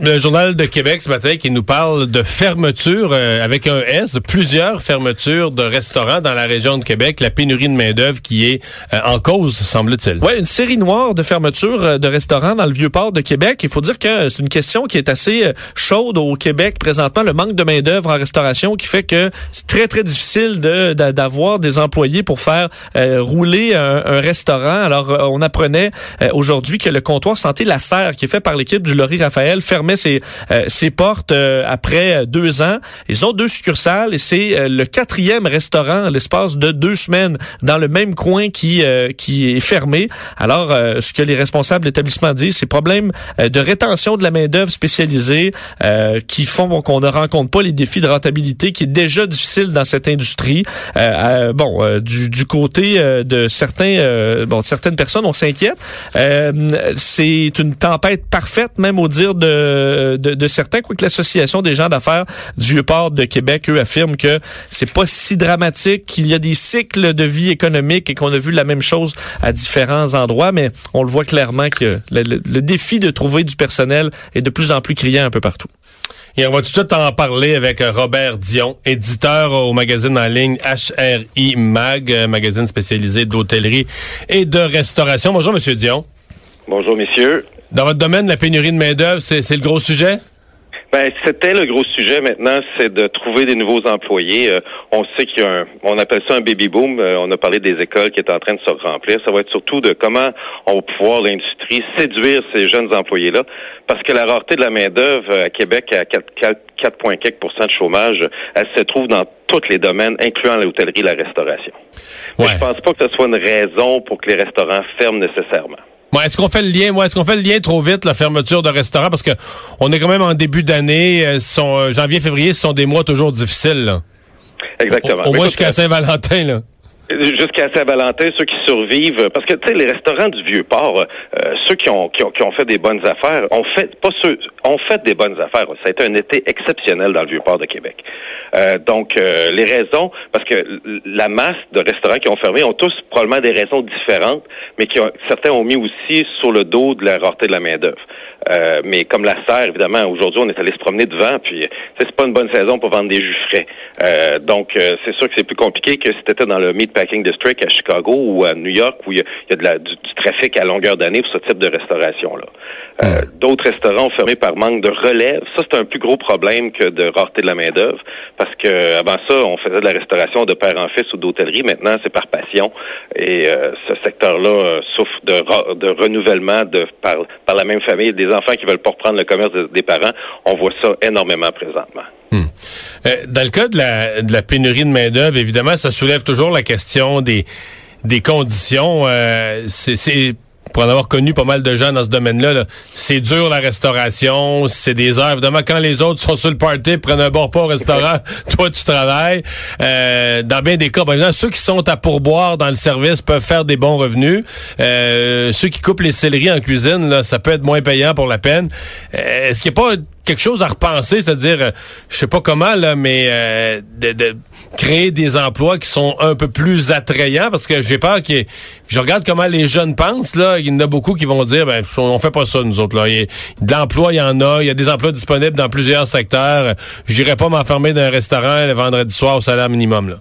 le journal de Québec ce matin qui nous parle de fermeture euh, avec un S, de plusieurs fermetures de restaurants dans la région de Québec, la pénurie de main-d'œuvre qui est euh, en cause, semble-t-il. Oui, une série noire de fermetures euh, de restaurants dans le Vieux-Port de Québec. Il faut dire que c'est une question qui est assez chaude au Québec présentement, le manque de main-d'œuvre en restauration qui fait que c'est très, très difficile de, d'avoir des employés pour faire rouler un, un, restaurant. Alors, on apprenait aujourd'hui que le comptoir Santé La Serre, qui est fait par l'équipe du Laurie Raphaël, fermait ses, euh, ses portes euh, après euh, deux ans. Ils ont deux succursales et c'est le quatrième restaurant l'espace de deux semaines dans le même coin qui qui est fermé. Alors, ce que les responsables de l'établissement disent, c'est problème de rétention de la main d'œuvre spécialisée qui font qu'on ne rencontre pas les défis de rentabilité qui est déjà difficile dans cette industrie. bon, du, du côté de certains, bon, certaines personnes, on s'inquiète. c'est une tempête parfaite, même au dire de, de, de certains, quoique l'association des gens d'affaires du Vieux-Port de Québec, eux, affirment que c'est pas si dramatique, qu'il y a des cycles de vie économique et qu'on a vu la même chose à différents endroits, mais on le voit clairement que le, défi de trouver du personnel est de plus en plus criant un peu partout. Et on va tout de suite en parler avec Robert Dion, éditeur au magazine en ligne HRI Mag, magazine spécialisé d'hôtellerie et de restauration. Bonjour, Monsieur Dion. Bonjour, messieurs. Dans votre domaine, la pénurie de main-d'œuvre, c'est le gros sujet? Ben, c'était le gros sujet maintenant, c'est de trouver des nouveaux employés. Euh, on sait qu'il y a un, on appelle ça un baby boom. Euh, on a parlé des écoles qui est en train de se remplir. Ça va être surtout de comment on va pouvoir l'industrie séduire ces jeunes employés-là, parce que la rareté de la main d'œuvre à Québec à 4,4% de chômage, elle se trouve dans tous les domaines, incluant l'hôtellerie et la restauration. Ouais. Je pense pas que ce soit une raison pour que les restaurants ferment nécessairement est-ce qu'on fait le lien, moi, est-ce qu'on fait le lien trop vite, la fermeture de restaurants, parce que on est quand même en début d'année, euh, euh, janvier, février, ce sont des mois toujours difficiles. Exactement. Au, moins jusqu'à Saint-Valentin, là. Jusqu'à Saint-Valentin, ceux qui survivent, parce que tu sais, les restaurants du vieux port, euh, ceux qui ont, qui ont, qui ont fait des bonnes affaires, ont fait pas ceux, ont fait des bonnes affaires. Ça a été un été exceptionnel dans le vieux port de Québec. Euh, donc euh, les raisons, parce que la masse de restaurants qui ont fermé ont tous probablement des raisons différentes, mais qui ont, certains ont mis aussi sur le dos de la rareté de la main d'œuvre. Euh, mais comme la serre, évidemment, aujourd'hui, on est allé se promener devant, puis c'est pas une bonne saison pour vendre des jus frais. Euh, donc, c'est sûr que c'est plus compliqué que si étais dans le Meatpacking District à Chicago ou à New York, où il y a, de la, du, trafic à longueur d'année pour ce type de restauration-là. Euh, D'autres restaurants ont fermé par manque de relève. Ça, c'est un plus gros problème que de rareté de la main-d'œuvre, parce que avant ça, on faisait de la restauration de père en fils ou d'hôtellerie. Maintenant, c'est par passion. Et ce secteur-là souffre de, de renouvellement de par, par la même famille des enfants qui veulent pas reprendre le commerce des parents, on voit ça énormément présentement. Hmm. Euh, dans le cas de la, de la pénurie de main-d'œuvre, évidemment, ça soulève toujours la question des, des conditions. Euh, c'est pour en avoir connu pas mal de gens dans ce domaine-là, c'est dur la restauration, c'est des heures. Évidemment, quand les autres sont sur le party, prennent un bon repas au restaurant, toi tu travailles. Euh, dans bien des cas, par exemple, ceux qui sont à pourboire dans le service peuvent faire des bons revenus. Euh, ceux qui coupent les céleris en cuisine, là, ça peut être moins payant pour la peine. Euh, est-ce qu'il n'y a pas quelque chose à repenser, c'est-à-dire, euh, je sais pas comment, là, mais euh, de, créer des emplois qui sont un peu plus attrayants, parce que j'ai peur que je regarde comment les jeunes pensent, là, il y en a beaucoup qui vont dire, ben, on fait pas ça, nous autres, là. Il de l'emploi, il y en a, il y a des emplois disponibles dans plusieurs secteurs. J'irai pas m'enfermer dans un restaurant le vendredi soir au salaire minimum, là.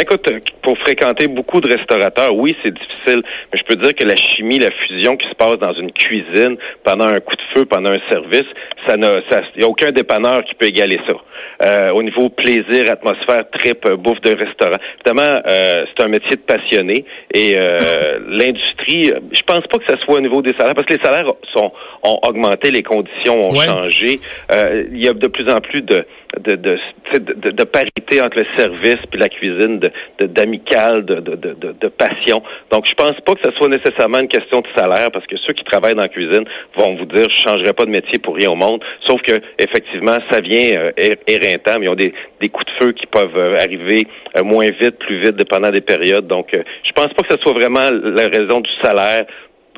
Écoute, pour fréquenter beaucoup de restaurateurs, oui, c'est difficile, mais je peux dire que la chimie, la fusion qui se passe dans une cuisine pendant un coup de feu, pendant un service, ça n'a, il n'y a aucun dépanneur qui peut égaler ça. Euh, au niveau plaisir, atmosphère, trip, euh, bouffe de restaurant. Évidemment, euh, c'est un métier de passionné et l'industrie, je pense pas que ça soit au niveau des salaires parce que les salaires sont ont augmenté, les conditions ont changé. il y a de plus en plus de de, de, de, de, parité entre le service et la cuisine, de d'amical, de, de, de, de, passion. Donc, je pense pas que ce soit nécessairement une question de salaire, parce que ceux qui travaillent dans la cuisine vont vous dire, je changerai pas de métier pour rien au monde. Sauf que, effectivement, ça vient euh, éreintant, mais ils ont des, des coups de feu qui peuvent euh, arriver euh, moins vite, plus vite, dépendant des périodes. Donc, euh, je pense pas que ce soit vraiment la raison du salaire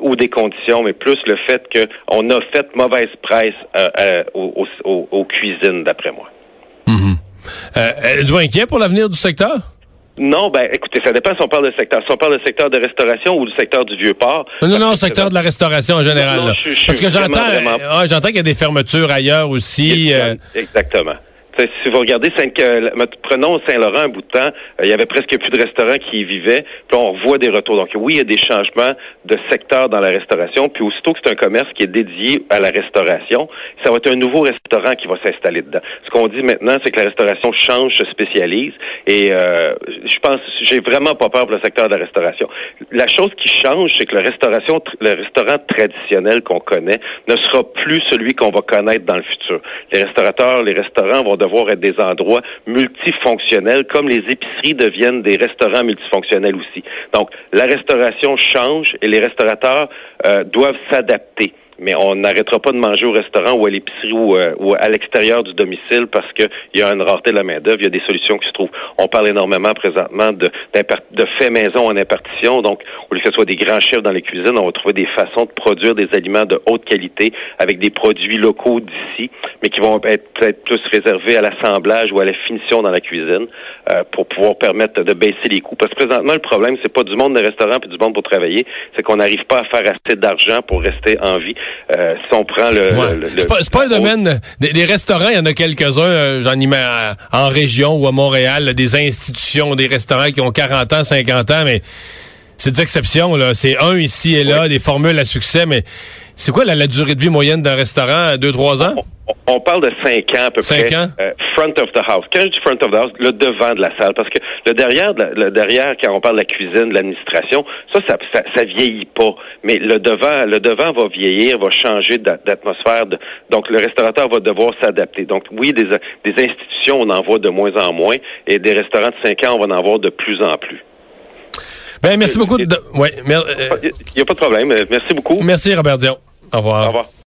ou des conditions, mais plus le fait qu'on a fait mauvaise presse aux, aux, aux cuisines, d'après moi. Euh, Êtes-vous inquiet pour l'avenir du secteur? Non, ben écoutez, ça dépend si on parle de secteur. Si on parle de secteur de restauration ou du secteur du vieux port. Non, non, secteur de la restauration en général. Parce que j'entends j'entends qu'il y a des fermetures ailleurs aussi. Euh. Exactement si vous regardez Saint euh, prenons Saint-Laurent un bout de temps, euh, il y avait presque plus de restaurants qui y vivaient. Puis on revoit des retours. Donc oui, il y a des changements de secteur dans la restauration. Puis aussitôt que c'est un commerce qui est dédié à la restauration, ça va être un nouveau restaurant qui va s'installer dedans. Ce qu'on dit maintenant, c'est que la restauration change, se spécialise. Et euh, je pense, j'ai vraiment pas peur pour le secteur de la restauration. La chose qui change, c'est que le restauration, le restaurant traditionnel qu'on connaît ne sera plus celui qu'on va connaître dans le futur. Les restaurateurs, les restaurants vont devoir être des endroits multifonctionnels, comme les épiceries deviennent des restaurants multifonctionnels aussi. Donc, la restauration change et les restaurateurs euh, doivent s'adapter mais on n'arrêtera pas de manger au restaurant ou à l'épicerie ou, euh, ou, à l'extérieur du domicile parce qu'il y a une rareté de la main-d'œuvre, il y a des solutions qui se trouvent. On parle énormément présentement de, de fait maison en impartition, donc au lieu que ce soit des grands chefs dans les cuisines, on va trouver des façons de produire des aliments de haute qualité avec des produits locaux d'ici, mais qui vont être peut-être plus réservés à l'assemblage ou à la finition dans la cuisine euh, pour pouvoir permettre de baisser les coûts. Parce que présentement, le problème, c'est pas du monde de restaurant et du monde pour travailler, c'est qu'on n'arrive pas à faire assez d'argent pour rester en vie. Euh, si on prend le... c'est pas, un domaine... Des, restaurants, il y en a quelques-uns, euh, j'en ai en région ou à Montréal, des institutions, des restaurants qui ont 40 ans, 50 ans, mais c'est des exceptions. là. C'est un ici et là, des formules à succès, mais c'est quoi la, durée de vie moyenne d'un restaurant? Deux, trois ans? On, parle de cinq ans à peu cinq près. Ans? Euh, front of the house. Quand je dis front of the house, le devant de la salle. Parce que le derrière, le derrière, quand on parle de la cuisine, de l'administration, ça, ça, ça, vieillit pas. Mais le devant, le devant va vieillir, va changer d'atmosphère. donc, le restaurateur va devoir s'adapter. Donc, oui, des, des institutions, on en voit de moins en moins. Et des restaurants de cinq ans, on va en voir de plus en plus. Ben, merci beaucoup. De... Ouais, Il n'y a pas de problème. Merci beaucoup. Merci, Robert Dion. Au revoir. Au revoir.